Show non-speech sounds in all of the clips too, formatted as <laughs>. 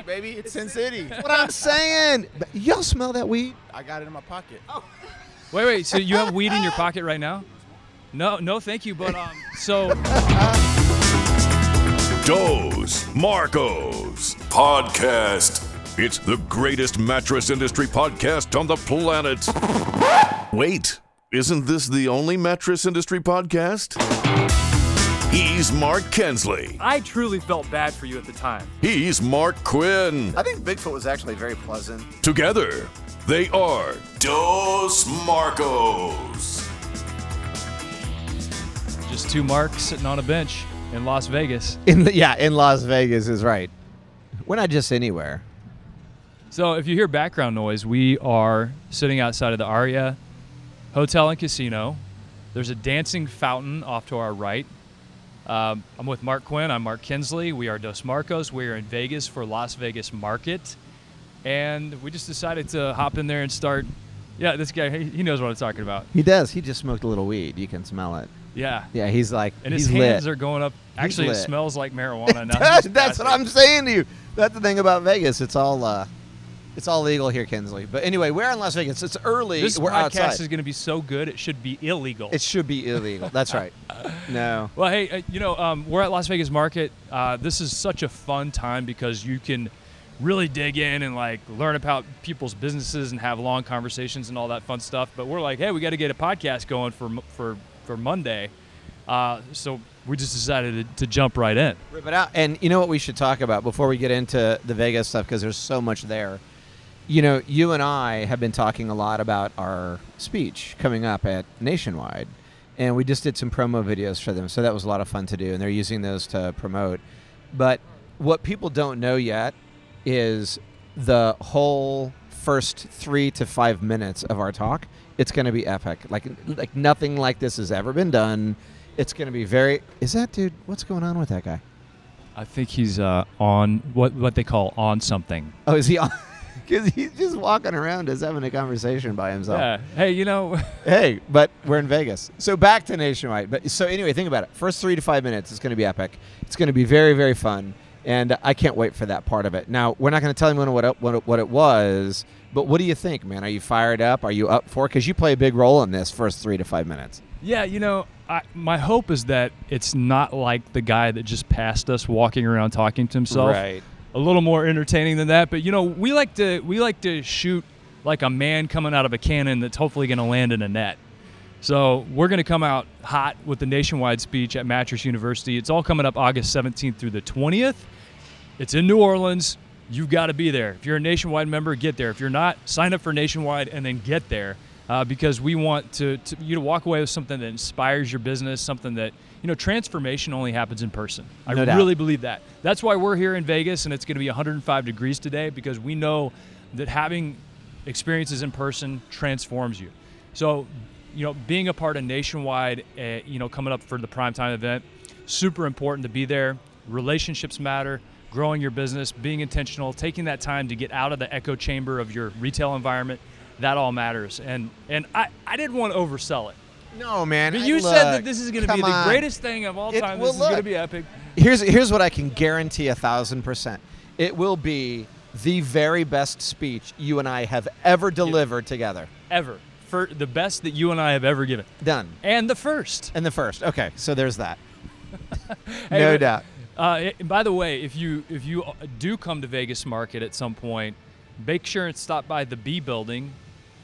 City, baby. It's Sin City. what I'm saying. But Y'all smell that weed? I got it in my pocket. Wait, wait. So you have weed in your pocket right now? No, no, thank you. But um, so Dos Marcos Podcast. It's the greatest mattress industry podcast on the planet. Wait, isn't this the only mattress industry podcast? He's Mark Kinsley. I truly felt bad for you at the time. He's Mark Quinn. I think Bigfoot was actually very pleasant. Together, they are Dos Marcos. Just two marks sitting on a bench in Las Vegas. In the, yeah, in Las Vegas is right. We're not just anywhere. So if you hear background noise, we are sitting outside of the Aria Hotel and Casino. There's a dancing fountain off to our right. Um, I'm with Mark Quinn. I'm Mark Kinsley. We are Dos Marcos. We are in Vegas for Las Vegas Market. And we just decided to hop in there and start. Yeah, this guy, he he knows what I'm talking about. He does. He just smoked a little weed. You can smell it. Yeah. Yeah, he's like And his hands lit. are going up. Actually, it smells like marijuana <laughs> now. That's, that's what. I'm saying to you. That's the thing about Vegas. It's all uh, it's all legal here, Kinsley. But anyway, we're in Las Vegas. It's early. This we're podcast outside. is going to be so good, it should be illegal. it should be illegal. That's right. <laughs> No. Well, hey, uh, you know, um, we're at Las Vegas Market. Uh, this is such a fun time because you can really dig in and like learn about people's businesses and have long conversations and all that fun stuff. But we're like, hey, we got to get a podcast going for for for Monday. Uh, so we just decided to, to jump right in. Rip it out. And you know what we should talk about before we get into the Vegas stuff because there's so much there. You know, you and I have been talking a lot about our speech coming up at Nationwide, and we just did some promo videos for them, so that was a lot of fun to do, and they're using those to promote. But what people don't know yet is the whole first three to five minutes of our talk. It's going to be epic, like like nothing like this has ever been done. It's going to be very. Is that dude? What's going on with that guy? I think he's uh, on what what they call on something. Oh, is he on? <laughs> Because he's just walking around, just having a conversation by himself. Yeah. Hey, you know, <laughs> Hey, but we're in Vegas. So back to Nationwide. But so anyway, think about it. First three to five minutes, it's going to be epic. It's going to be very, very fun, and I can't wait for that part of it. Now, we're not going to tell anyone what it, what it, what it was, but what do you think, man? Are you fired up? Are you up for it? Because you play a big role in this first three to five minutes. Yeah, you know, I, my hope is that it's not like the guy that just passed us walking around talking to himself. Right. A little more entertaining than that, but you know, we like to we like to shoot like a man coming out of a cannon that's hopefully going to land in a net. So we're going to come out hot with the nationwide speech at Mattress University. It's all coming up August 17th through the 20th. It's in New Orleans. You've got to be there. If you're a nationwide member, get there. If you're not, sign up for nationwide and then get there uh, because we want to, to you to walk away with something that inspires your business, something that you know transformation only happens in person. I No really believe that. That's why we're here in Vegas and it's going to be 105 degrees today because we know that having experiences in person transforms you. So, you know, being a part of nationwide, uh, you know, coming up for the primetime event, super important to be there. Relationships matter. Growing your business, being intentional, taking that time to get out of the echo chamber of your retail environment, that all matters. And and I, I didn't want to oversell it. No, man. But I- you said that this is going to be the on. greatest thing of all It- time. well, this is going to be epic. here's here's what I can guarantee a thousand percent. It will be the very best speech you and I have ever delivered together. Ever. For the best that you and I have ever given. Done. And the first. And the first. Okay, so there's that. <laughs> Hey, no but- doubt. Uh, it- by the way, if you if you do come to Vegas Market at some point, make sure and stop by the B building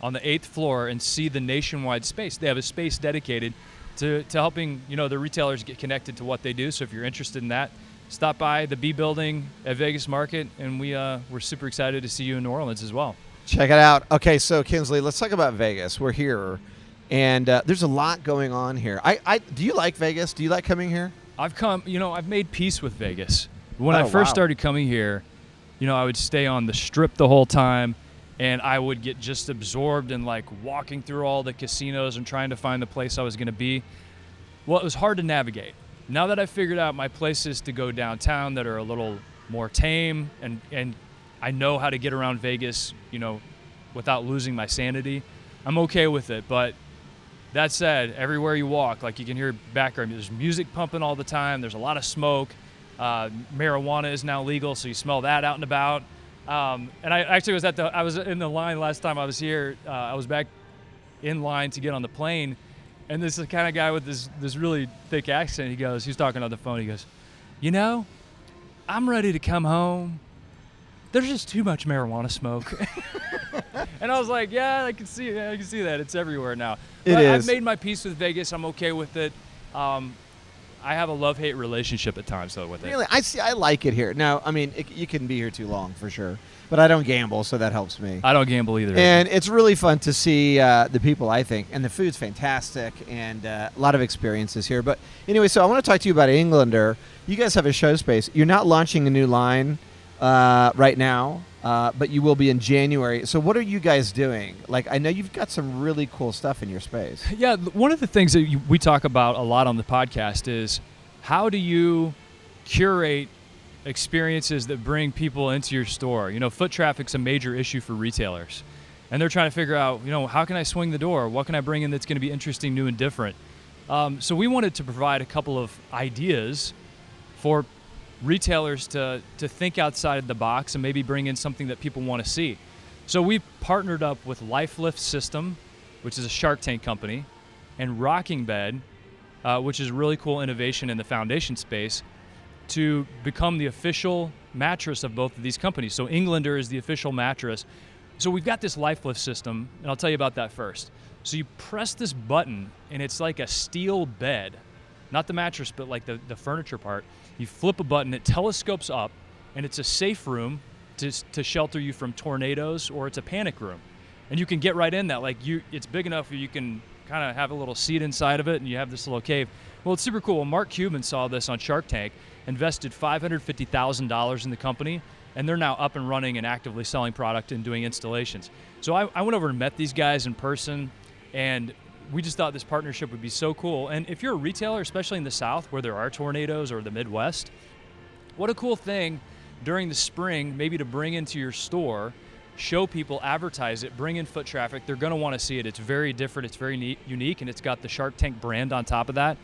on the eighth floor and see the nationwide space. They have a space dedicated to, to helping you know the retailers get connected to what they do. So if you're interested in that, stop by the B building at Vegas Market, and we uh, we're super excited to see you in New Orleans as well. Check it out. Okay, so Kinsley, let's talk about Vegas. We're here, and uh, there's a lot going on here. I, I do you like Vegas? Do you like coming here? I've come, you know, I've made peace with Vegas. When I Oh, first wow. started coming here, you know, I would stay on the strip the whole time and I would get just absorbed in like walking through all the casinos and trying to find the place I was going to be. Well, it was hard to navigate. Now that I figured out my places to go downtown that are a little more tame and and I know how to get around Vegas, you know, without losing my sanity, I'm okay with it, but that said, everywhere you walk, like you can hear background, there's music pumping all the time. There's a lot of smoke. Uh, marijuana is now legal, so you smell that out and about. Um, and I actually was at the I was in the line last time I was here. Uh, I was back in line to get on the plane, and this is the kind of guy with this this really thick accent. He goes, he's talking on the phone. He goes, you know, I'm ready to come home. There's just too much marijuana smoke. <laughs> and I was like, yeah, I can see I can see that. It's everywhere now. It But is. I've made my peace with Vegas. I'm okay with it. Um, I have a love-hate relationship at times though with it. Really, I see. I like it here. Now, I mean, it, you can be here too long for sure, but I don't gamble, so that helps me. I don't gamble either. and it's really fun to see uh, the people. I think, and the food's fantastic, and uh, a lot of experiences here. But anyway, so I want to talk to you about Englander. You guys have a show space. You're not launching a new line uh, right now, uh, but you will be in January. So what are you guys doing? Like, I know you've got some really cool stuff in your space. Yeah, one of the things that you, we talk about a lot on the podcast is how do you curate experiences that bring people into your store? You know, foot traffic's a major issue for retailers. And they're trying to figure out, you know, how can I swing the door? What can I bring in that's going to be interesting, new, and different? Um, so we wanted to provide a couple of ideas for retailers to, to think outside the box and maybe bring in something that people want to see. So we partnered up with LifeLift System, which is a Shark Tank company, and Rocking Bed, uh, which is really cool innovation in the foundation space, to become the official mattress of both of these companies. So Englander is the official mattress. So we've got this LifeLift system, and I'll tell you about that first. So you press this button, and it's like a steel bed, not the mattress, but like the, the furniture part. You flip a button, it telescopes up, and it's a safe room to, to shelter you from tornadoes, or it's a panic room. And you can get right in that. Like you, it's big enough where you can kind of have a little seat inside of it, and you have this little cave. Well, it's super cool. Well, Mark Cuban saw this on Shark Tank, invested $550,000 in the company, and they're now up and running and actively selling product and doing installations. So I, I went over and met these guys in person, and we just thought this partnership would be so cool. And if you're a retailer, especially in the South where there are tornadoes or the Midwest, what a cool thing during the spring, maybe to bring into your store, show people, advertise it, bring in foot traffic. They're going to want to see it. It's very different, it's very neat, unique, and it's got the Shark Tank brand on top of that.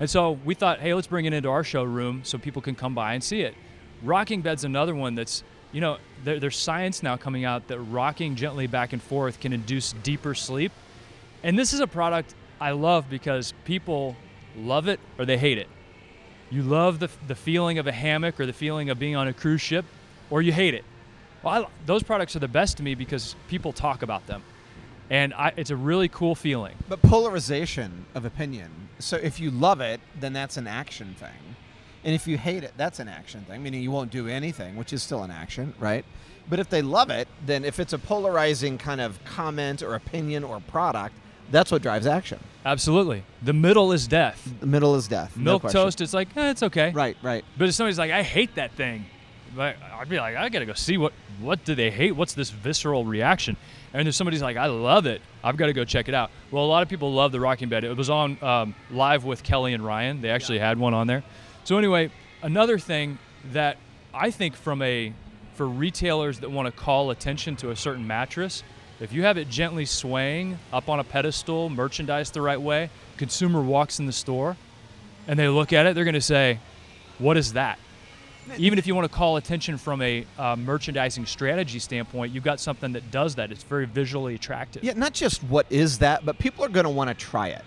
And so we thought, hey, let's bring it into our showroom so people can come by and see it. Rocking Bed's another one that's, you know, there, there's science now coming out that rocking gently back and forth can induce deeper sleep. And this is a product I love because people love it or they hate it. You love the, the feeling of a hammock or the feeling of being on a cruise ship, or you hate it. Well, I, those products are the best to me because people talk about them. And I, it's a really cool feeling. But polarization of opinion. So if you love it, then that's an action thing. And if you hate it, that's an action thing, meaning you won't do anything, which is still an action, right? But if they love it, then if it's a polarizing kind of comment or opinion or product, that's what drives action. Absolutely. The middle is death. The middle is death. Milk question. toast, it's like, eh, it's okay. Right, right. But if somebody's like, I hate that thing, like, I'd be like, I gotta go see what what do they hate? What's this visceral reaction? And if somebody's like, I love it, I've got to go check it out. Well, a lot of people love the Rocking Bed. It was on um, live with Kelly and Ryan. They actually had one on there. So anyway, another thing that I think from a for retailers that want to call attention to a certain mattress, if you have it gently swaying up on a pedestal, merchandised the right way, consumer walks in the store and they look at it, they're going to say, "What is that?" Even if you want to call attention from a uh, merchandising strategy standpoint, you've got something that does that. It's very visually attractive. Yeah, not just what is that, but people are going to want to try it.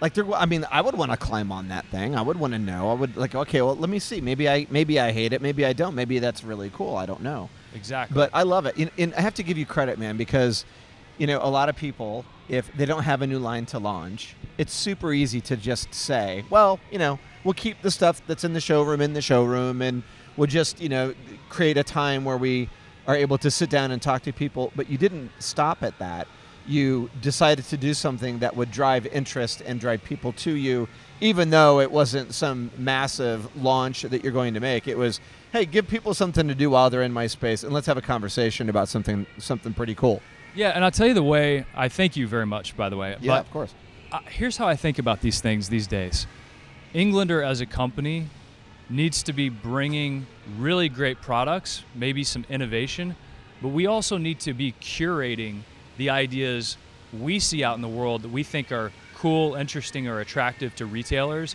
Like I mean, I would want to climb on that thing. I would want to know. I would like, okay, well, let me see. Maybe I, maybe I hate it. Maybe I don't. Maybe that's really cool. I don't know. Exactly. But I love it. And, I have to give you credit, man, because you know a lot of people, if they don't have a new line to launch, it's super easy to just say, well, you know, we'll keep the stuff that's in the showroom in the showroom, and we'll just, you know, create a time where we are able to sit down and talk to people. But you didn't stop at that. You decided to do something that would drive interest and drive people to you, even though it wasn't some massive launch that you're going to make. It was, hey, give people something to do while they're in my space, and let's have a conversation about something something pretty cool. yeah, and I'll tell you the way. I thank you very much, by the way. Yeah, But of course. uh, here's how I think about these things these days. Englander as a company needs to be bringing really great products, maybe some innovation, but we also need to be curating the ideas we see out in the world that we think are cool, interesting, or attractive to retailers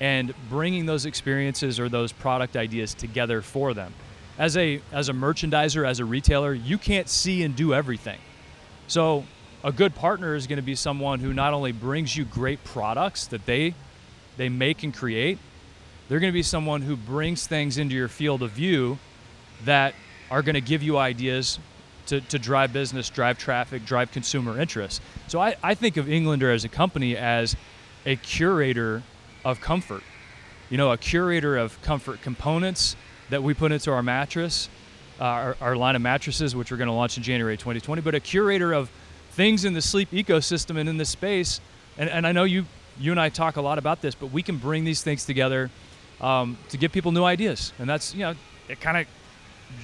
and bringing those experiences or those product ideas together for them. As a as a merchandiser, as a retailer, you can't see and do everything. So, a good partner is going to be someone who not only brings you great products that they they make and create, they're going to be someone who brings things into your field of view that are going to give you ideas to, to drive business, drive traffic, drive consumer interest. So I, I think of Englander as a company as a curator of comfort. You know, a curator of comfort components that we put into our mattress, uh, our, our line of mattresses, which we're going to launch in January 2020, but a curator of things in the sleep ecosystem and in this space. And, and I know you, you and I talk a lot about this, but we can bring these things together um, to give people new ideas. And that's, you know, it kind of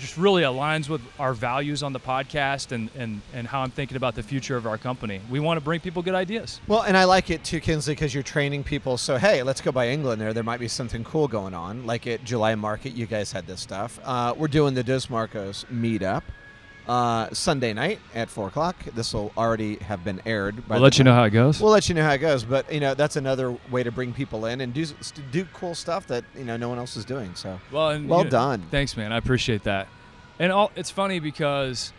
just really aligns with our values on the podcast and, and, and how I'm thinking about the future of our company. We want to bring people good ideas. Well, and I like it too, Kinsley, because you're training people. So, hey, let's go by Englander. There might be something cool going on. Like at July Market, you guys had this stuff. Uh, we're doing the Dos Marcos meetup uh, Sunday night at 4 o'clock. This will already have been aired. By We'll let you know how it goes. We'll let you know how it goes, but you know that's another way to bring people in and do do cool stuff that you know no one else is doing. So Well, and well you know- done. Thanks, man. I appreciate that. And all, it's funny because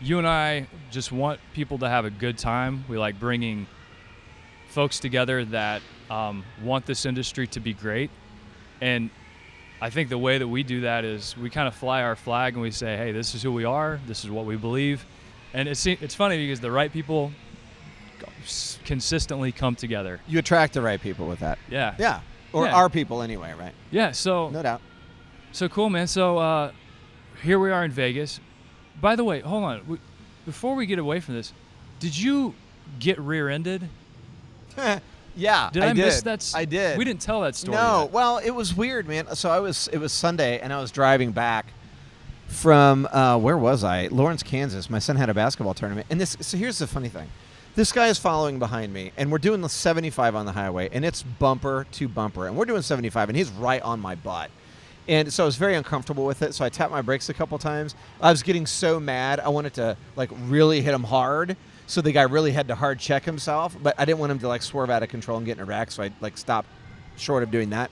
you and I just want people to have a good time. We like bringing folks together that um, want this industry to be great. And I think the way that we do that is we kind of fly our flag and we say, hey, this is who we are, this is what we believe. And it's, it's funny because the right people consistently come together. You attract the right people with that. Yeah. Yeah, or Yeah. our people anyway, right? Yeah. So No doubt. So cool, man. So uh, here we are in Vegas. By the way, hold on. We, before we get away from this, did you get rear-ended? <laughs> yeah, Did I, did. miss that? I did. We didn't tell that story. No, yet. well, it was weird, man. So I was it was Sunday, and I was driving back from uh, where was I? Lawrence, Kansas. My son had a basketball tournament, and this. So here's the funny thing. This guy is following behind me, and we're doing the 75 on the highway, and it's bumper to bumper, and we're doing 75, and he's right on my butt. And so I was very uncomfortable with it. So I tapped my brakes a couple times. I was getting so mad. I wanted to like really hit him hard. So the guy really had to hard check himself, but I didn't want him to like swerve out of control and get in a wreck. So I like stopped short of doing that.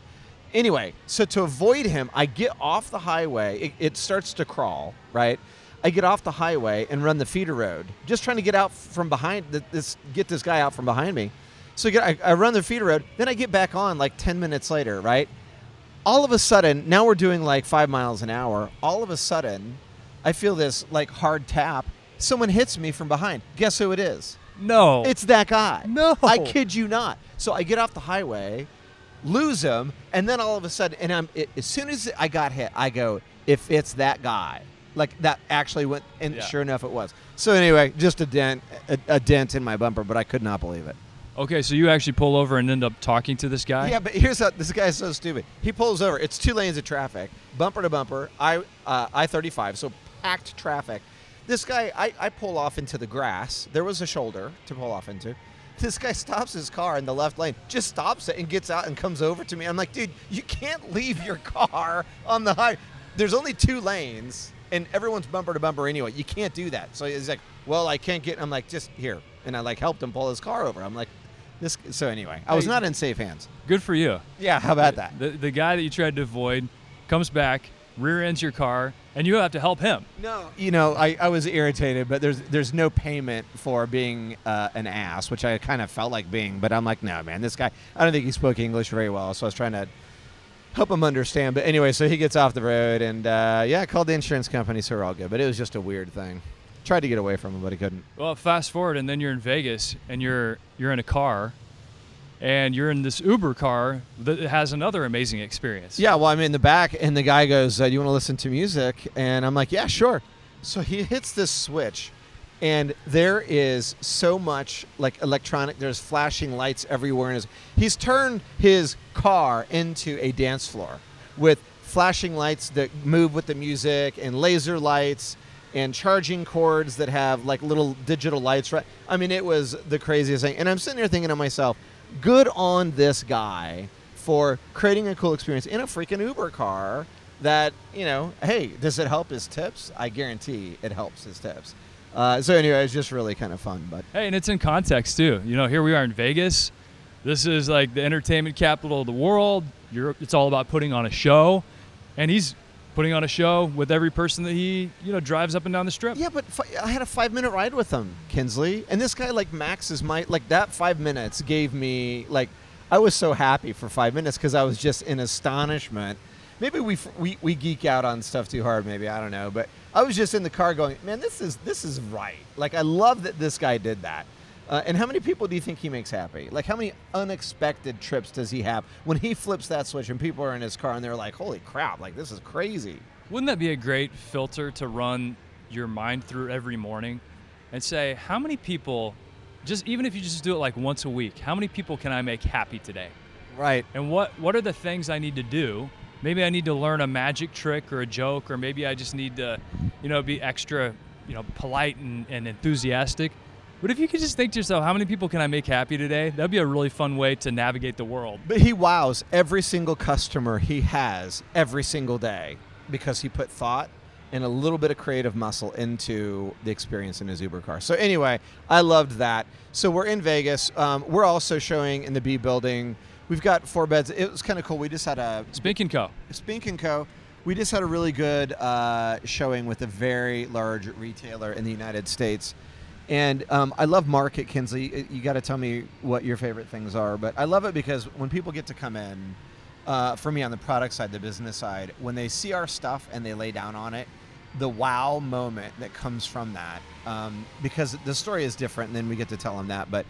Anyway, so to avoid him, I get off the highway. It, it starts to crawl, right? I get off the highway and run the feeder road, just trying to get out from behind this, get this guy out from behind me. So I, I run the feeder road, then I get back on like 10 minutes later, right? All of a sudden, now we're doing like five miles an hour. All of a sudden, I feel this like hard tap. Someone hits me from behind. Guess who it is? No. It's that guy. No. I kid you not. So I get off the highway, lose him, and then all of a sudden, and I'm it, as soon as I got hit, I go, if it's that guy, like that actually went, and Yeah. sure enough, it was. So anyway, just a dent, a, a dent in my bumper, but I could not believe it. okay, so you actually pull over and end up talking to this guy? Yeah, but here's how this guy's so stupid. He pulls over. It's two lanes of traffic, bumper to bumper. I uh, I thirty five, so packed traffic. This guy, I, I pull off into the grass. There was a shoulder to pull off into. This guy stops his car in the left lane, just stops it and gets out and comes over to me. I'm like, dude, you can't leave your car on the high. There's only two lanes, and everyone's bumper to bumper anyway. You can't do that. So he's like, well, I can't get. I'm like, just here, and I like helped him pull his car over. I'm like, this. So anyway, I was not in safe hands. Good for you. Yeah, how about that? The, the guy that you tried to avoid comes back, rear ends your car, and you have to help him. No, you know, I, I was irritated, but there's there's no payment for being uh, an ass, which I kind of felt like being. But I'm like, no, man, this guy. I don't think he spoke English very well, so I was trying to help him understand. But anyway, so he gets off the road, and uh, yeah, I called the insurance company, so we're all good. But it was just a weird thing. Tried to get away from him, but he couldn't. Well, fast forward, and then you're in Vegas, and you're you're in a car, and you're in this Uber car that has another amazing experience. Yeah, well, I'm in the back, and the guy goes, uh, "Do you want to listen to music?" And I'm like, "Yeah, sure." So he hits this switch, and there is so much like electronic. There's flashing lights everywhere, and he's turned his car into a dance floor with flashing lights that move with the music and laser lights and charging cords that have like little digital lights. Right? I mean, it was the craziest thing. And I'm sitting there thinking to myself, "Good on this guy." for creating a cool experience in a freaking Uber car that, you know, hey, does it help his tips? I guarantee it helps his tips. Uh, so anyway, it's just really kind of fun. But Hey, and it's in context too. You know, here we are in Vegas. This is like the entertainment capital of the world. You're, it's all about putting on a show, and he's putting on a show with every person that he you know drives up and down the strip. Yeah, but fi- I had a five minute ride with him, Kinsley, and this guy like Max is my like that five minutes gave me like I was so happy for five minutes because I was just in astonishment. Maybe we, we we geek out on stuff too hard. Maybe I don't know, but I was just in the car going, man, this is this is right. Like I love that this guy did that. Uh, and how many people do you think he makes happy? Like how many unexpected trips does he have when he flips that switch and people are in his car and they're like, holy crap, like this is crazy. Wouldn't that be a great filter to run your mind through every morning and say, how many people, just even if you just do it like once a week, how many people can I make happy today? Right. And what, what are the things I need to do? Maybe I need to learn a magic trick or a joke, or maybe I just need to, you know, be extra, you know, polite and, and enthusiastic. But if you could just think to yourself, how many people can I make happy today? That'd be a really fun way to navigate the world. But he wows every single customer he has every single day because he put thought and a little bit of creative muscle into the experience in his Uber car. So anyway, I loved that. So we're in Vegas. Um, we're also showing in the B building. We've got four beds. It was kind of cool. We just had a Spink and Co. Spink and Co. We just had a really good uh, showing with a very large retailer in the United States. And um, I love Market Kinsley. You got to tell me what your favorite things are, but I love it because when people get to come in, uh, for me on the product side, the business side, when they see our stuff and they lay down on it, the wow moment that comes from that, um, because the story is different, and then we get to tell them that. But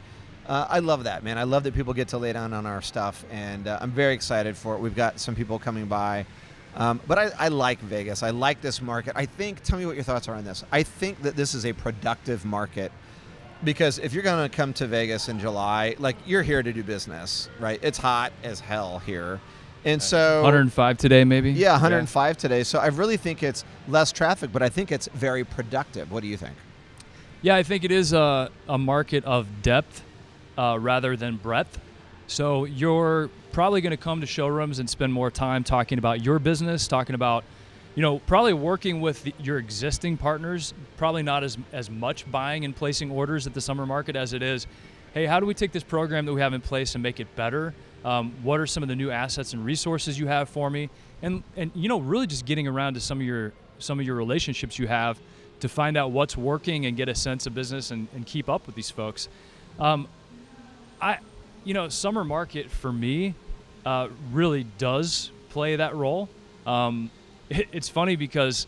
uh, I love that, man. I love that people get to lay down on our stuff, and uh, I'm very excited for it. We've got some people coming by. Um, but I, I like Vegas. I like this market. I think, tell me what your thoughts are on this. I think that this is a productive market because if you're going to come to Vegas in July, like you're here to do business, right? It's hot as hell here. And so 105 today, maybe? Yeah, 105 today. So I really think it's less traffic, but I think it's very productive. What do you think? Yeah, I think it is a, a market of depth uh, rather than breadth. So you're probably going to come to showrooms and spend more time talking about your business, talking about, you know, probably working with the, your existing partners. Probably not as as much buying and placing orders at the summer market as it is. Hey, how do we take this program that we have in place and make it better? Um, what are some of the new assets and resources you have for me? And and you know, really just getting around to some of your some of your relationships you have to find out what's working and get a sense of business and, and keep up with these folks. Um, I, you know, summer market for me uh, really does play that role. Um, it, it's funny because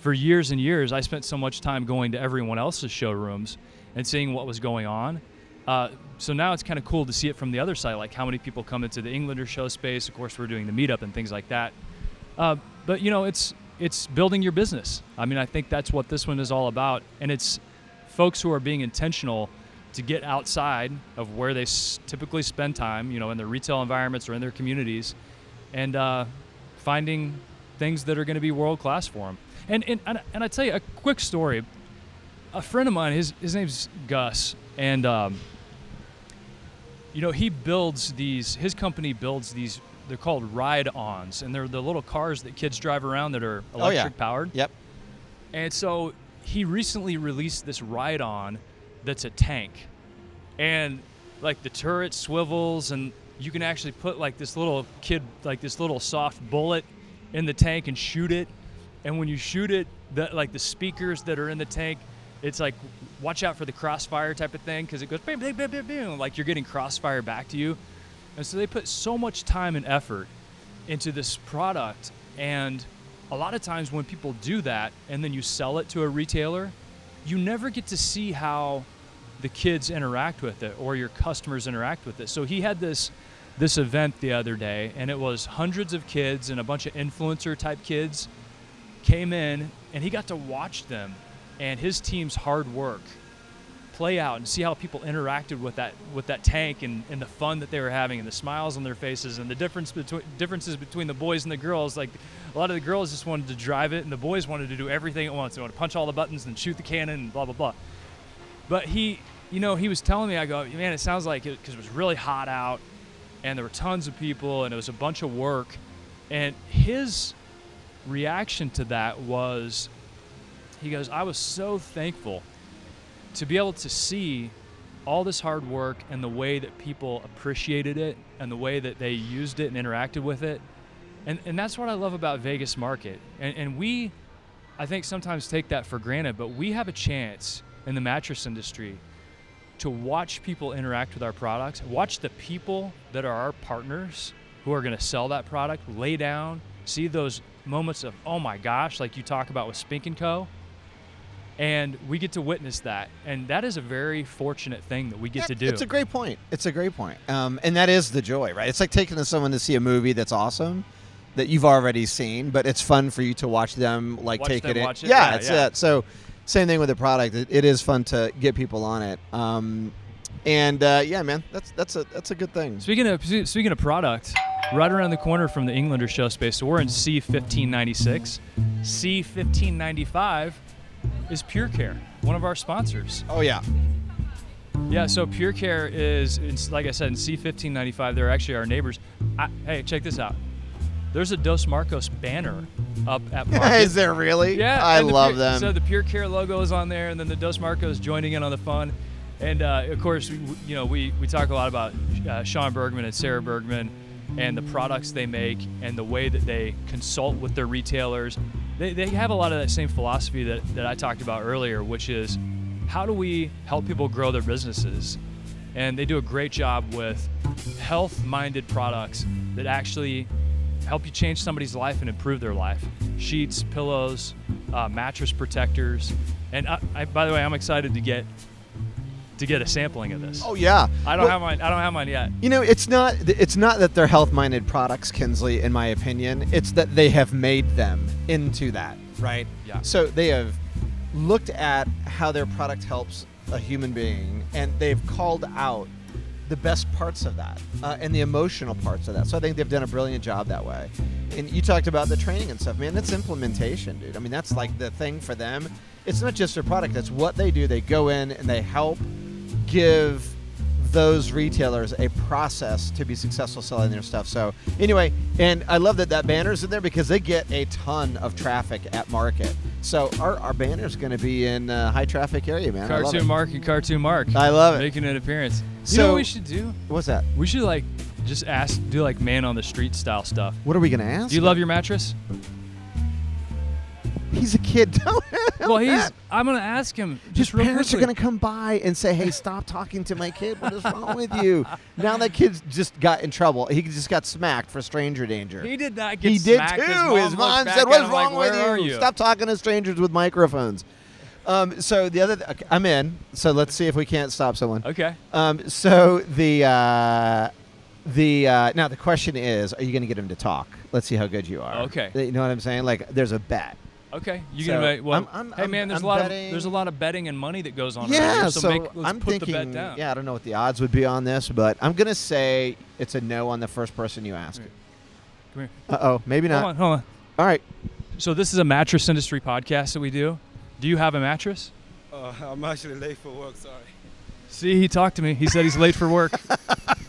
for years and years, I spent so much time going to everyone else's showrooms and seeing what was going on. Uh, so now it's kind of cool to see it from the other side, like how many people come into the Englander show space. Of course, we're doing the meetup and things like that. Uh, but you know, it's it's building your business. I mean, I think that's what this one is all about, and it's folks who are being intentional to get outside of where they s- typically spend time, you know, in their retail environments or in their communities, and uh, finding things that are going to be world class for them. And, and and I tell you a quick story. A friend of mine, his his name's Gus, and um, you know he builds these. His company builds these. They're called ride-ons, and they're the little cars that kids drive around that are Oh, yeah. electric powered. Yep. And so he recently released this ride on that's a tank. And like the turret swivels and you can actually put like this little kid like this little soft bullet in the tank and shoot it. And when you shoot it, the like the speakers that are in the tank, it's like watch out for the crossfire type of thing because it goes bam, bam, bam, bam, bam, like you're getting crossfire back to you. And so they put so much time and effort into this product and a lot of times when people do that and then you sell it to a retailer, you never get to see how the kids interact with it or your customers interact with it. So he had this this event the other day and it was hundreds of kids and a bunch of influencer type kids came in and he got to watch them and his team's hard work play out and see how people interacted with that with that tank and, and the fun that they were having and the smiles on their faces and the difference between differences between the boys and the girls. Like a lot of the girls just wanted to drive it and the boys wanted to do everything at once. They wanted to punch all the buttons and shoot the cannon and blah blah blah but he you know he was telling me i go man it sounds like it because it was really hot out and there were tons of people and it was a bunch of work and his reaction to that was he goes i was so thankful to be able to see all this hard work and the way that people appreciated it and the way that they used it and interacted with it. And, and that's what I love about Vegas Market. And, and we, I think, sometimes take that for granted, but we have a chance in the mattress industry to watch people interact with our products, watch the people that are our partners who are going to sell that product lay down, see those moments of, oh my gosh, like you talk about with Spink and Co and we get to witness that and that is a very fortunate thing that we get to do It's a great point. It's a great point. Um, and that is the joy, right? It's like taking someone to see a movie that's awesome that you've already seen, but it's fun for you to watch them like Watch take them it in. it? Yeah, Yeah, it's yeah. it. So same thing with the product. It, it is fun to get people on it. Um, and uh, yeah, man, that's that's a that's a good thing. speaking of speaking of product right around the corner from the englander show space so we're in c1596 c1595 is pure care one of our sponsors Oh yeah. yeah so pure care is it's, like i said in c1595 they're actually our neighbors I, hey check this out there's a dos marcos banner up at <laughs> Market. is there really? Yeah, I the love Pure- them. So the Pure Care logo is on there, and then the Dos Marcos joining in on the fun. And uh, of course, we, you know, we, we talk a lot about uh, Sean Bergman and Sarah Bergman and the products they make and the way that they consult with their retailers. They, they have a lot of that same philosophy that, that I talked about earlier, which is how do we help people grow their businesses? And they do a great job with health minded products that actually help you change somebody's life and improve their life. Sheets, pillows, uh, mattress protectors, and I, I, by the way, I'm excited to get to get a sampling of this. oh yeah. I don't Well, have mine. I don't have mine yet. You know, it's not it's not that they're health-minded products, Kinsley, in my opinion. It's that they have made them into that, right? Yeah. So they have looked at how their product helps a human being, and they've called out the best parts of that uh, and the emotional parts of that. So I think they've done a brilliant job that way. And you talked about the training and stuff, man. That's implementation, dude. I mean, that's like the thing for them. It's not just their product; that's what they do. They go in and they help give those retailers a process to be successful selling their stuff. So anyway, and I love that that banner's in there because they get a ton of traffic at market. So our, our banner's going to be in a high traffic area, man. Cartoon. Mark and Cartoon Mark. I love it. Making an appearance. You know what we should do? What's that? We should like just ask, do like man on the street style stuff. What are we going to ask? Do you love your mattress? He's a kid. <laughs> Don't Well, he's. I'm gonna ask him just real parents are quickly. to come by and say, "Hey, stop talking to my kid. What is wrong with you?" <laughs> Now that kid just got in trouble. He just got smacked for stranger danger. He did not get He did smacked. too. His mom, looked back said, at "What's him wrong like, with Where you? Are you? Stop talking to strangers with microphones." Um, so the other, okay, I'm in. So let's see if we can't stop someone. Okay. Um, so the uh, the uh, now the question is, are you going to get him to talk? Let's see how good you are. Okay. You know what I'm saying? Like, there's a bet. Okay. You So, gonna? Well, I'm- I'm- hey I'm- man, there's a lot betting- of there's a lot of betting and money that goes on. Yeah, here, so, so, make, let's I'm put thinking. the bet down. Yeah, I don't know what the odds would be on this, but I'm gonna say it's a no on the first person you ask. Come here. Uh oh, maybe Hold not. on, hold on. All right. So this is a mattress industry podcast that we do. Do you have a mattress? Uh, I'm actually late for work. Sorry. See, he talked to me. He said he's late for work. <laughs> Wait,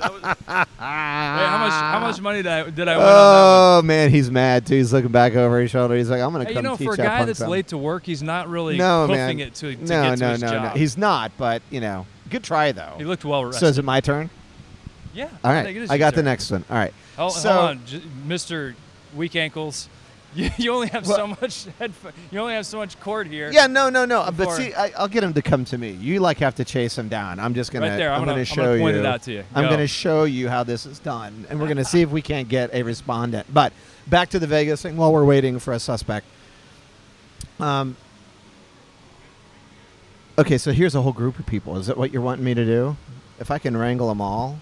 how much? How much money did I did I win on that Oh man, he's mad too. He's looking back over his shoulder. He's like, "I'm gonna one? Hey, come you know, teach for a guy that's something." late to work, he's not really no man, it to, to no, get to no, his no, job. no. He's not, but you know, good try though. he looked well rested. So is it my turn? yeah. All right. I right, think it is I your got the next one. All right. Hold, So- hold on, J- Mr. Weak Ankles. <laughs> You, you only have so much <laughs> headphone. You only have so much cord here. Yeah, no, no, no. But see, I, I'll get him to come to me. You like have to chase him down. I'm just gonna. Right there. I'm I'm gonna- gonna I'm show gonna point you. it out to you. I'm Go. gonna show you how this is done, and we're gonna see if we can't get a respondent. But back to the Vegas thing while we're waiting for a suspect. Um. Okay, so here's a whole group of people. Is that what you're wanting me to do? If I can wrangle them all,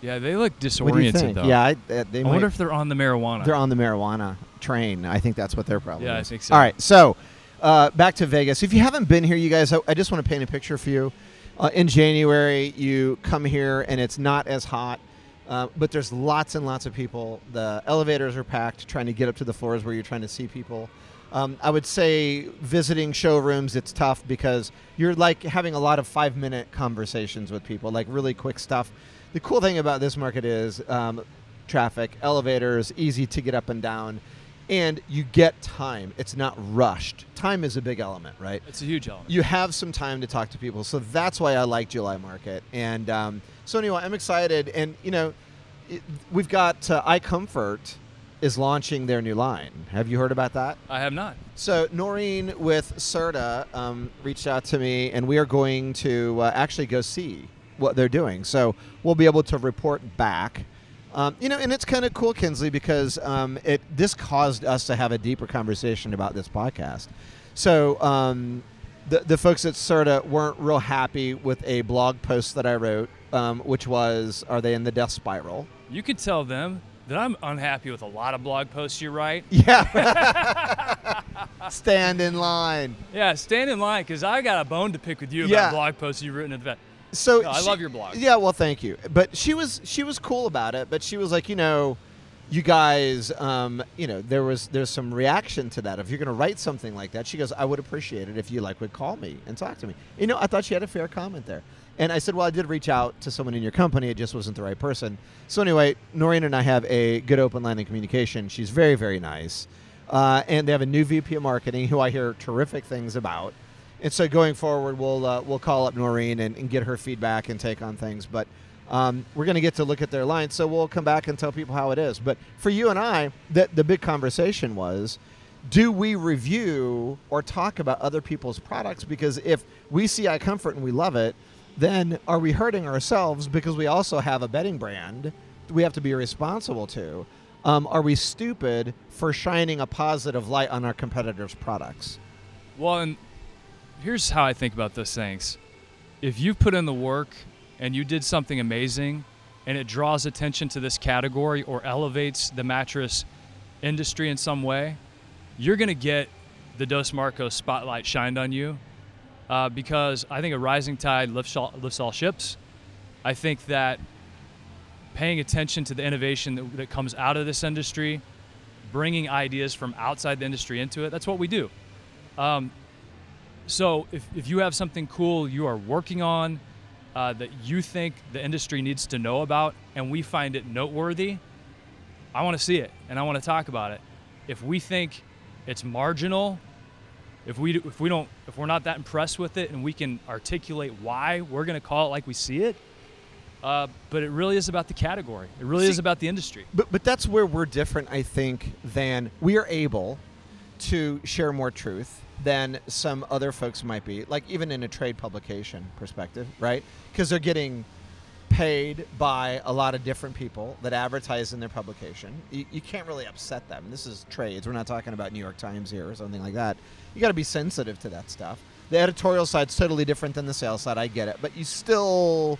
Yeah, they look what do you disoriented though. Yeah, I, uh, they I might, wonder if they're on the marijuana. they're on the marijuana train. I think that's what their problem Yeah, I think so. All right, so uh, back to Vegas. If you haven't been here, you guys, I, I just want to paint a picture for you. Uh, in January, you come here and it's not as hot, uh, but there's lots and lots of people. The elevators are packed, trying to get up to the floors where you're trying to see people. Um, I would say visiting showrooms, it's tough because you're like having a lot of five minute conversations with people, like really quick stuff. The cool thing about this market is um, traffic, elevators, easy to get up and down. and you get time. It's not rushed. Time is a big element, right? It's a huge element. you have some time to talk to people. So that's why I like July Market. And um, so anyway, I'm excited. And you know, it, we've got uh, iComfort is launching their new line. Have you heard about that? I have not. So Noreen with Serta um, reached out to me, and we are going to uh, actually go see what they're doing. So we'll be able to report back. Um, you know, and it's kind of cool, Kinsley, because um, it this caused us to have a deeper conversation about this podcast. So um, the the folks at Serta weren't real happy with a blog post that I wrote, um, which was, "Are they in the death spiral?" You could tell them that I'm unhappy with a lot of blog posts you write. <laughs> Yeah. <laughs> Stand in line. Yeah, stand in line because I got a bone to pick with you about Yeah. blog posts you've written in the vet. So No, I she- love your blog. Yeah, well, thank you. But she was she was cool about it. But she was like, you know, you guys, um, you know, there was there's some reaction to that. If you're going to write something like that, she goes, I would appreciate it if you like would call me and talk to me. You know, I thought she had a fair comment there. And I said, well, I did reach out to someone in your company. It just wasn't the right person. So anyway, Noreen and I have a good open line of communication. She's very very nice. Uh, and they have a new VP of marketing who I hear terrific things about. And so going forward, we'll uh, we'll call up Noreen and, and get her feedback and take on things. But um, we're going to get to look at their line, so we'll come back and tell people how it is. But for you and I, the the big conversation was, do we review or talk about other people's products? Because if we see iComfort and we love it, then are we hurting ourselves because we also have a bedding brand we have to be responsible to? Um, are we stupid for shining a positive light on our competitors' products? Well, and here's how I think about those things. If you've put in the work and you did something amazing and it draws attention to this category or elevates the mattress industry in some way, you're going to get the Dos Marcos spotlight shined on you uh, because I think a rising tide lifts all, lifts all ships. I think that paying attention to the innovation that, that comes out of this industry, bringing ideas from outside the industry into it, that's what we do. Um, so if, if you have something cool you are working on uh, that you think the industry needs to know about and we find it noteworthy, I want to see it and I want to talk about it. If we think it's marginal, if we if we don't if we're not that impressed with it and we can articulate why, we're going to call it like we see it. Uh, but it really is about the category. It really See- is about the industry. But but that's where we're different, I think, than we are able to share more truth than some other folks might be, like even in a trade publication perspective, right? Because they're getting paid by a lot of different people that advertise in their publication. You, you can't really upset them. This is trades. We're not talking about New York Times here or something like that. You got to be sensitive to that stuff. The editorial side's totally different than the sales side. I get it, but you still,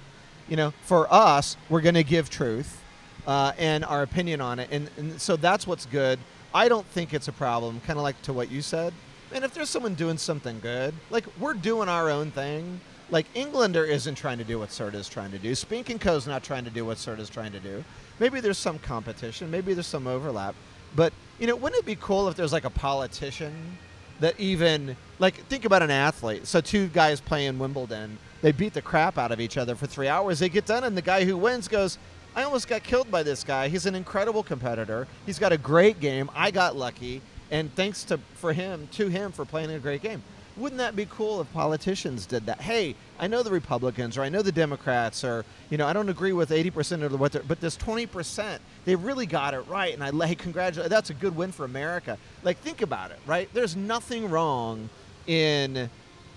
you know, for us, we're going to give truth uh, and our opinion on it, and, and so that's what's good. I don't think it's a problem. Kind of like to what you said. And if there's someone doing something good, like we're doing our own thing. Like Englander isn't trying to do what Serta is trying to do. Spink and Co's not trying to do what Serta is trying to do. Maybe there's some competition. Maybe there's some overlap. But you know, wouldn't it be cool if there's like a politician that even like think about an athlete. So two guys playing Wimbledon, they beat the crap out of each other for three hours. They get done, and the guy who wins goes, "I almost got killed by this guy. He's an incredible competitor. He's got a great game. I got lucky, and thanks to for him to him for playing a great game." Wouldn't that be cool if politicians did that? Hey, I know the Republicans or I know the Democrats or you know I don't agree with 80% of what they're, but this 20% they really got it right and I hey <laughs> congratulate that's a good win for America. Like think about it, right? There's nothing wrong in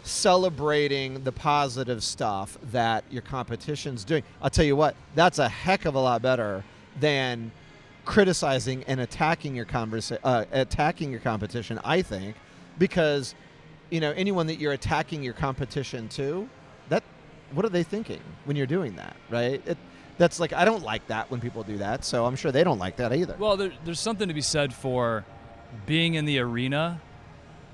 celebrating the positive stuff that your competition's doing. I'll tell you what, that's a heck of a lot better than criticizing and attacking your conversa- uh, attacking your competition, I think, because you know anyone that you're attacking your competition to, that what are they thinking when you're doing that, right? It, that's like I don't like that when people do that, so I'm sure they don't like that either. Well, there, there's something to be said for being in the arena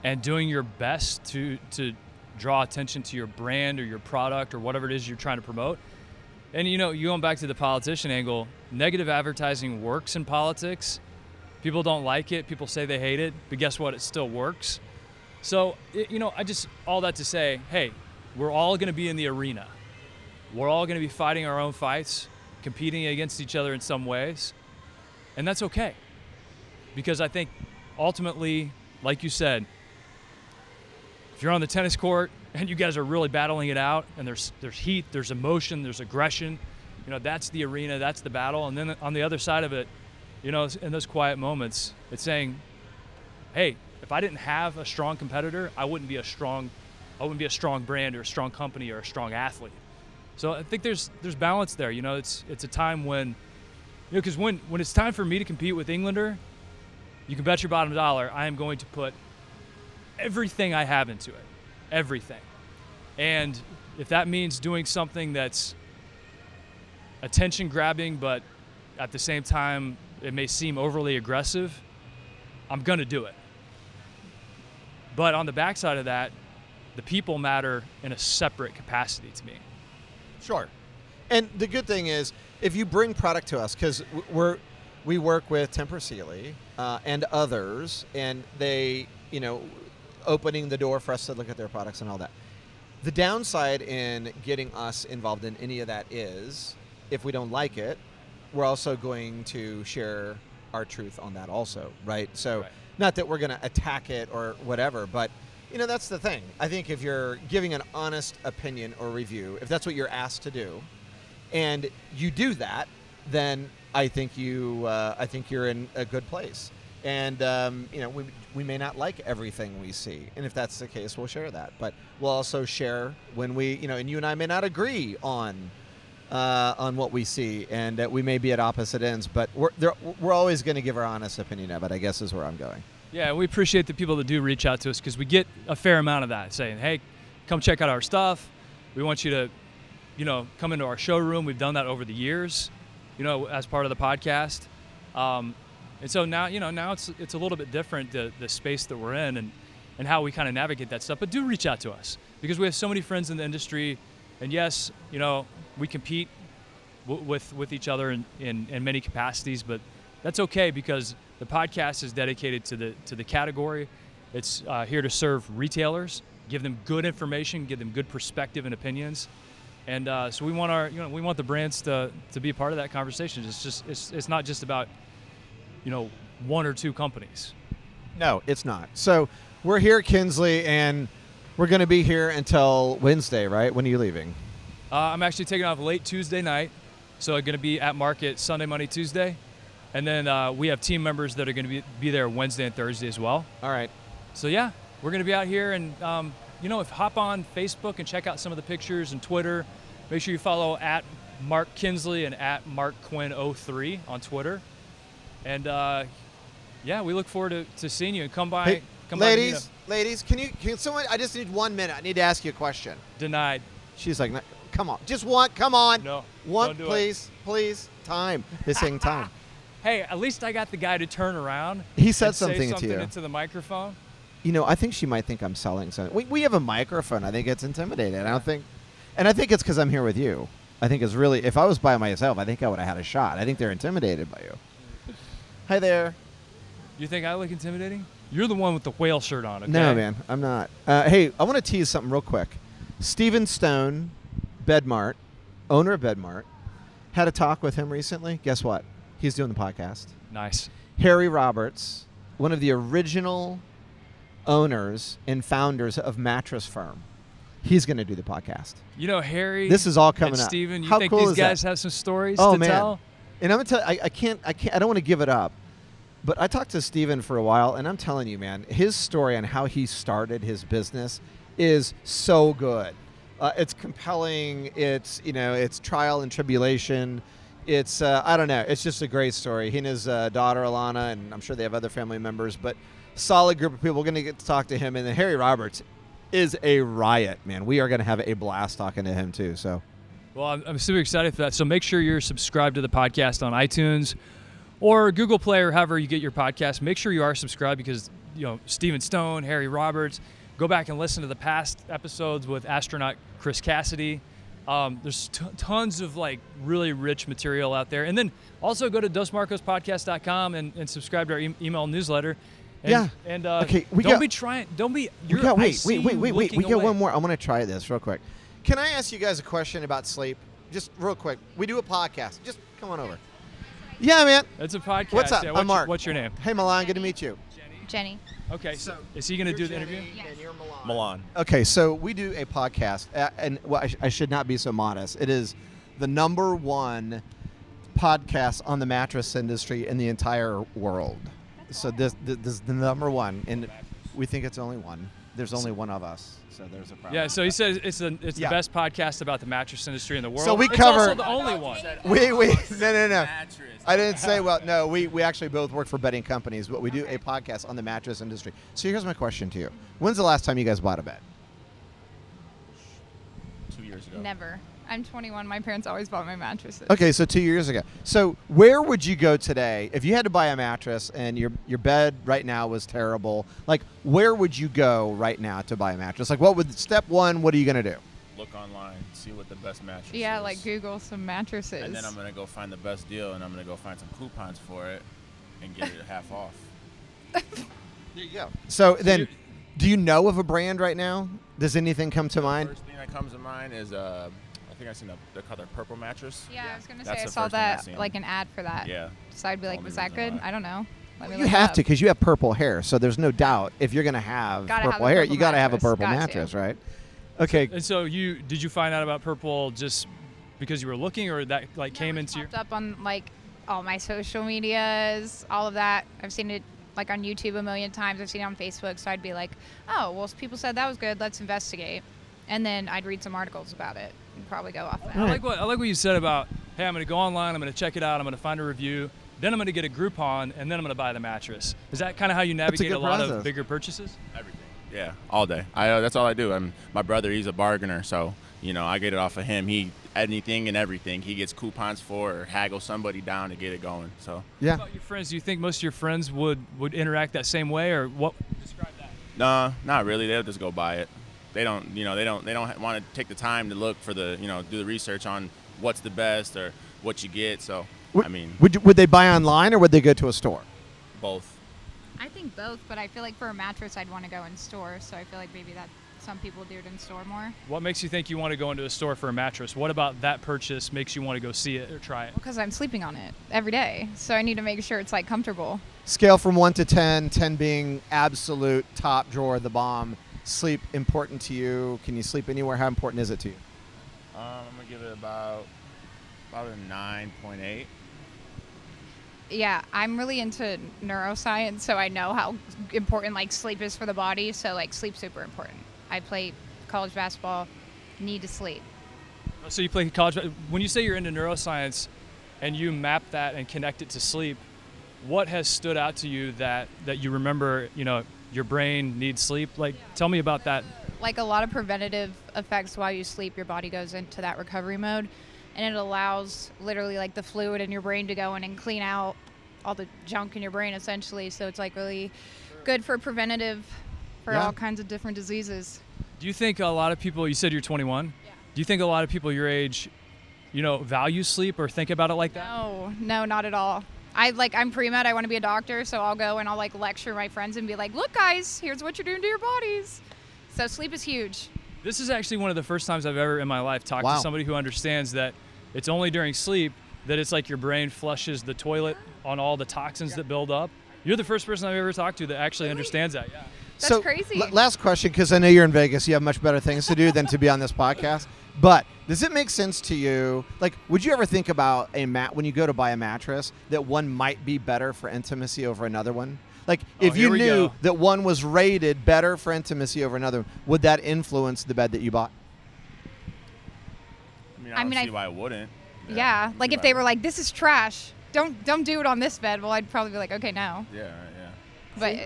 and doing your best to to draw attention to your brand or your product or whatever it is you're trying to promote. And you know, you going back to the politician angle, negative advertising works in politics. People don't like it. People say they hate it, but guess what? It still works. So, it, you know, I just all that to say, hey, we're all going to be in the arena. We're all going to be fighting our own fights, competing against each other in some ways, and that's okay because I think ultimately, like you said, if you're on the tennis court and you guys are really battling it out, and there's there's heat, there's emotion, there's aggression, you know that's the arena, that's the battle. And then on the other side of it, you know, in those quiet moments, it's saying, hey, if I didn't have a strong competitor, I wouldn't be a strong, I wouldn't be a strong brand or a strong company or a strong athlete. So I think there's there's balance there. You know, it's it's a time when, you know, because when when it's time for me to compete with Englander, you can bet your bottom dollar I am going to put everything I have into it, everything. And if that means doing something that's attention grabbing, but at the same time it may seem overly aggressive, I'm going to do it. But on the backside of that, the people matter in a separate capacity to me. Sure. And the good thing is, if you bring product to us, because we're we work with Tempur Sealy uh, and others, and they, you know, opening the door for us to look at their products and all that. The downside in getting us involved in any of that is, if we don't like it, we're also going to share our truth on that also, right? So, Right. not that we're going to attack it or whatever, but you know that's the thing. I think if you're giving an honest opinion or review, if that's what you're asked to do, and you do that, then I think you uh, I think you're in a good place. And um, you know we we may not like everything we see, and if that's the case, we'll share that. But we'll also share when we you know, and you and I may not agree on uh, on what we see, and that we may be at opposite ends, but we're we're always going to give our honest opinion of it. I guess is where I'm going. Yeah, we appreciate the people that do reach out to us because we get a fair amount of that saying, hey, come check out our stuff. We want you to, you know, come into our showroom. We've done that over the years, you know, as part of the podcast. Um, and so now, you know, now it's it's a little bit different the the space that we're in and and how we kind of navigate that stuff. But do reach out to us because we have so many friends in the industry, and yes, you know, we compete w- with with each other in, in, in many capacities, but that's okay because the podcast is dedicated to the to the category. It's uh, here to serve retailers, give them good information, give them good perspective and opinions, and uh, so we want our you know we want the brands to to be a part of that conversation. It's just it's it's not just about you know one or two companies. No, it's not. So we're here, at Kinsley, and we're going to be here until Wednesday, right? When are you leaving? Uh, I'm actually taking off late Tuesday night, so I'm going to be at market Sunday, Monday, Tuesday, and then uh, we have team members that are going to be be there Wednesday and Thursday as well. All right. So yeah, we're going to be out here, and um, you know, if hop on Facebook and check out some of the pictures and Twitter. Make sure you follow at Mark Kinsley and at Mark Quinn 03 on Twitter. And uh, yeah, we look forward to, to seeing you and come by. Hey, come by ladies, us. ladies, can you can someone? I just need one minute. I need to ask you a question. denied. She's like, come on, just one. Come on. No, one, do it. please, please. Time. Missing time. <laughs> Hey, at least I got the guy to turn around. He said and say something to something you. into the microphone. You know, I think she might think I'm selling something. We, we have a microphone. I think it's intimidating. I don't think, and I think it's because I'm here with you. I think it's really. If I was by myself, I think I would have had a shot. I think they're intimidated by you. Hi there. You think I look intimidating? You're the one with the whale shirt on. Okay? No, man, I'm not. Uh, hey, I want to tease something real quick. Steven Stone, Bedmart, owner of Bedmart, had a talk with him recently. Guess what? He's doing the podcast. Nice. Harry Roberts, one of the original owners and founders of Mattress Firm, he's going to do the podcast. You know, Harry. This is all coming up. Steven, you How think cool these is that? guys have some stories Oh to man! tell? And I'm gonna tell. I, I can't. I can't. I don't want to give it up. But I talked to Steven for a while, and I'm telling you, man, his story on how he started his business is so good. Uh, it's compelling. It's you know, it's trial and tribulation. It's uh, I don't know. It's just a great story. He and his uh, daughter Alana, and I'm sure they have other family members, but solid group of people. We're gonna get to talk to him, and then Harry Roberts is a riot, man. We are gonna have a blast talking to him too. So. Well, I'm, I'm super excited for that. So make sure you're subscribed to the podcast on iTunes or Google Play or however you get your podcast. Make sure you are subscribed because you know Steven Stone, Harry Roberts. Go back and listen to the past episodes with astronaut Chris Cassidy. Um, there's t- tons of like really rich material out there, and then also go to dosmarcospodcast.com and, and subscribe to our e- email newsletter. And, Yeah. And uh, Okay, we don't got- be trying. Don't be. You're, got, wait, wait, wait, wait, wait. We got away. one more. I want to try this real quick. Can I ask you guys a question about sleep? Just real quick. We do a podcast. Just come on over. Yeah, man. It's a podcast. What's up? Yeah, I'm Mark. Your, what's your name? Hey, Milan. Good to meet you. Jenny. Jenny. Okay. So is he going to do the interview? Yes. Milan. Milan. Okay, so we do a podcast, uh, and well, I, sh- I should not be so modest. It is the number one podcast on the mattress industry in the entire world. So this, this, this is the number one, and we think it's only one. There's only one of us, so there's a problem. Yeah. So he says it's the it's Yeah. the best podcast about the mattress industry in the world. So we it's cover- also the only one. we we no no no. I didn't say well. No, we we actually both work for bedding companies, but we do a podcast on the mattress industry. So here's my question to you: When's the last time you guys bought a bed? Two years ago. Never. I'm 21. My parents always bought my mattresses. Okay, so two years ago. So where would you go today if you had to buy a mattress and your your bed right now was terrible? Like, where would you go right now to buy a mattress? Like, what would step one? What are you gonna do? look online, see what the best mattress Yeah, is. like Google some mattresses. And then I'm gonna go find the best deal, and I'm gonna go find some coupons for it, and get it half off. <laughs> There you go. So then, do you know of a brand right now? Does anything come to mind? First thing that comes to mind is uh, I think I seen the they call it purple mattress. yeah, I was gonna That's say I the saw first thing I that seen. like an ad for that. Yeah. So I'd be like, Only was that reason good? why. I don't know. Let me You look it have up. to because you have purple hair. So there's no doubt if you're gonna have Gotta have purple a hair, purple you gotta have a mattress. purple Got to. mattress, right? Okay. And so you did you find out about purple just because you were looking, or that like No, came it into your? popped up on like all my social medias, all of that. I've seen it like on YouTube a million times. I've seen it on Facebook. So I'd be like, oh, well, people said that was good. Let's investigate. And then I'd read some articles about it and probably go off that. I like what I like what you said about hey, I'm going to go online, I'm going to check it out, I'm going to find a review, then I'm going to get a Groupon, and then I'm going to buy the mattress. Is that kind of how you navigate good a lot process. of bigger purchases? Everything. Yeah, all day. I uh, that's all I do. I'm my brother. He's a bargainer, so you know I get it off of him. He anything and everything. He gets coupons for or haggle somebody down to get it going. So Yeah. About your friends, do you think most of your friends would would interact that same way, or what? Describe that. no, not really. They'll just go buy it. They don't, you know, they don't, they don't want to take the time to look for the, you know, do the research on what's the best or what you get. So Would, I mean, would you- would they buy online or would they go to a store? both. I think both, but I feel like for a mattress, I'd want to go in store. So I feel like maybe that some people do it in store more. What makes you think you want to go into a store for a mattress? What about that purchase makes you want to go see it or try it? Because I'm sleeping on it every day. So I need to make sure it's like comfortable. Scale from one to 10, 10 being absolute top drawer, the bomb. Sleep important to you? Can you sleep anywhere? How important is it to you? Um, I'm gonna give it about, about a nine point eight. Yeah, I'm really into neuroscience, so I know how important like sleep is for the body. So like sleep super important. I play college basketball, need to sleep. So you play college. When you say you're into neuroscience, and you map that and connect it to sleep, what has stood out to you that that you remember? You know, your brain needs sleep. Like, tell me about that. Like a lot of preventative effects while you sleep, your body goes into that recovery mode, and it allows literally like the fluid in your brain to go in and clean out all the junk in your brain essentially. So it's like really good for preventative for Yeah. all kinds of different diseases. Do you think a lot of people? You said you're 21. Yeah. Do you think a lot of people your age, you know, value sleep or think about it like that? No, no, not at all. I like I'm pre med. I want to be a doctor, so I'll go and I'll like lecture my friends and be like, "Look, guys, here's what you're doing to your bodies." So sleep is huge. This is actually one of the first times I've ever in my life talked Wow. to somebody who understands that it's only during sleep that it's like your brain flushes the toilet on all the toxins that build up. You're the first person I've ever talked to that actually understands that. Yeah. That's so, crazy. l- last question, because I know you're in Vegas. You have much better things to do than to be on this podcast. But does it make sense to you? Like, would you ever think about a mat when you go to buy a mattress that one might be better for intimacy over another one? Like, Oh, if here you knew go. that one was rated better for intimacy over another, would that influence the bed that you bought? I mean, I I, don't mean, I- see why I wouldn't. Yeah, like if they were like, "This is trash. Don't don't do it on this bed." Well, I'd probably be like, "Okay, no." Yeah, right, yeah.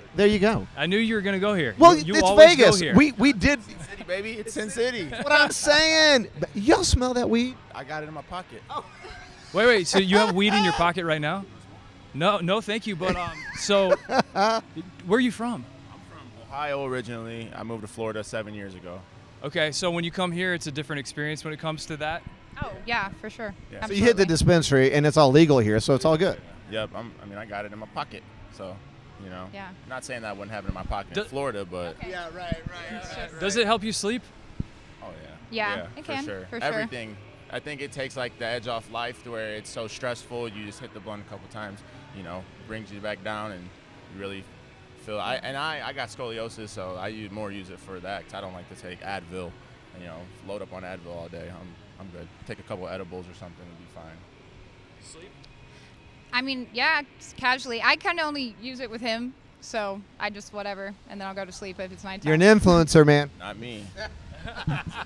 But There you go. I knew you were going to go here. Well, you, you it's always Vegas. Go here. We we did. City, baby. It's Sin City. what I'm saying. <laughs> But Y'all smell that weed? I got it in my pocket. Wait, wait. So you have weed in your <laughs> pocket right now? No, no, thank you. But um, so <laughs> where are you from? I'm from Ohio originally. I moved to Florida seven years ago. Okay, so when you come here, it's a different experience when it comes to that. oh yeah, for sure. Yeah. So you hit the Absolutely. dispensary, and it's all legal here, so it's all good. Yep. I'm, I mean, I got it in my pocket. So, you know. Yeah. I'm Not saying that wouldn't happen in my pocket Do- in Florida, but Yeah, right, right. Does it help you sleep? oh yeah. Yeah, it for can, sure. for sure. Everything. I think it takes like the edge off life to where it's so stressful. You just hit the blunt a couple times. You know, brings you back down, and you really feel. I and I, I got scoliosis, so I use, more use it for that 'cause I don't like to take Advil. You know, load up on Advil all day. I'm I'm good. Take a couple edibles or something and be fine. I mean, yeah, casually. I kind of only use it with him, so I just whatever, and then I'll go to sleep if it's nighttime. You're an influencer, man. Not me. <laughs>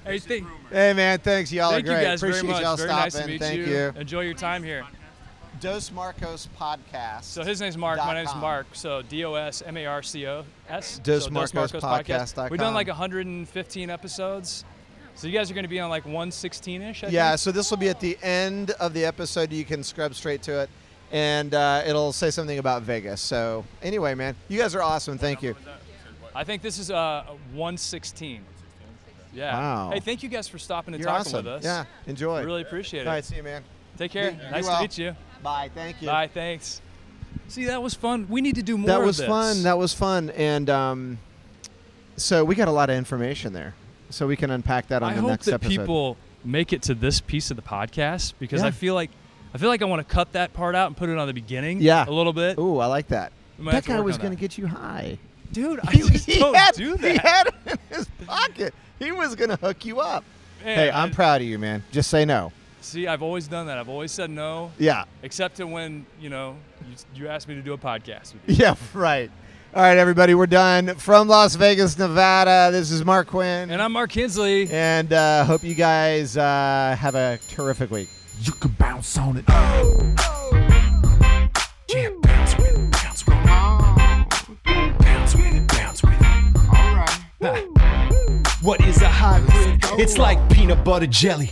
Hey, thank, Hey, man. Thanks. Y'all thank are great. you guys Appreciate very much. y'all very stopping. nice to meet Thank you. you. Enjoy your time here. Dos Marcos podcast. So his name's Mark. My name's. Mark. So D O S M A R C O S. Dos so Marcos podcast dot We've done like 115 episodes. So you guys are going to be on like 116ish. Yeah, think? so this will be at the end of the episode. You can scrub straight to it, and uh, it'll say something about Vegas. So anyway, man, you guys are awesome. Thank you. I think this is uh 116. Yeah. Wow. Hey, thank you guys for stopping and You're talking awesome. with us. Yeah, enjoy. Really appreciate it. All right, see you, man. Take care. Be- nice well. to meet you. Bye. Thank you. Bye. Thanks. See, that was fun. We need to do more. That was fun. That was fun. And um, so we got a lot of information there. So we can unpack that on I the hope next that episode. people make it to this piece of the podcast because Yeah. I feel like I feel like I want to cut that part out and put it on the beginning. Yeah. A little bit. Ooh, I like that. We might That have to guy work was on going to get you high. Dude, <laughs> I just don't had, do He had it in his pocket. He was going to hook you up. Man, hey, I- I'm proud of you, man. Just say no. See, I've always done that. I've always said no, Yeah. except to when you know you, you asked me to do a podcast with you. <laughs> Yeah, right. All right, everybody, we're done. From Las Vegas, Nevada, this is Mark Quinn. And I'm Mark Kinsley. And uh, hope you guys uh, have a terrific week. You can bounce on it. Yeah, bounce with it, bounce with it. Bounce with it, bounce with it. What is a hybrid? It's like peanut butter jelly,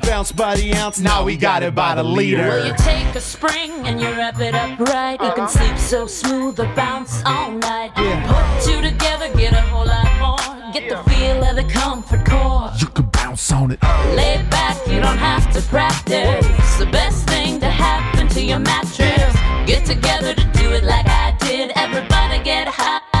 Bounce by the ounce, Now we got it by the liter. Well, you take a spring and you wrap it up right. You can sleep so smooth or bounce all night. Put two together, get a whole lot more. Get the feel of the comfort core. You can bounce on it. Lay back, you don't have to practice. It's The best thing to happen to your mattress. Get together to do it like I did. Everybody get hybrid.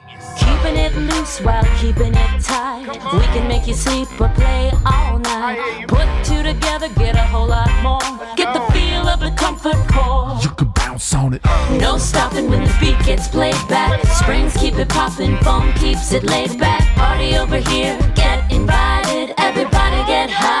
Keeping it loose while keeping it tight. We can make you sleep or play all night. Put two together, get a whole lot more. Get the feel of the comfort core. You can bounce on it. No stopping when the beat gets played back. Springs keep it popping, foam keeps it laid back. Party over here, get invited. Everybody get hybrid.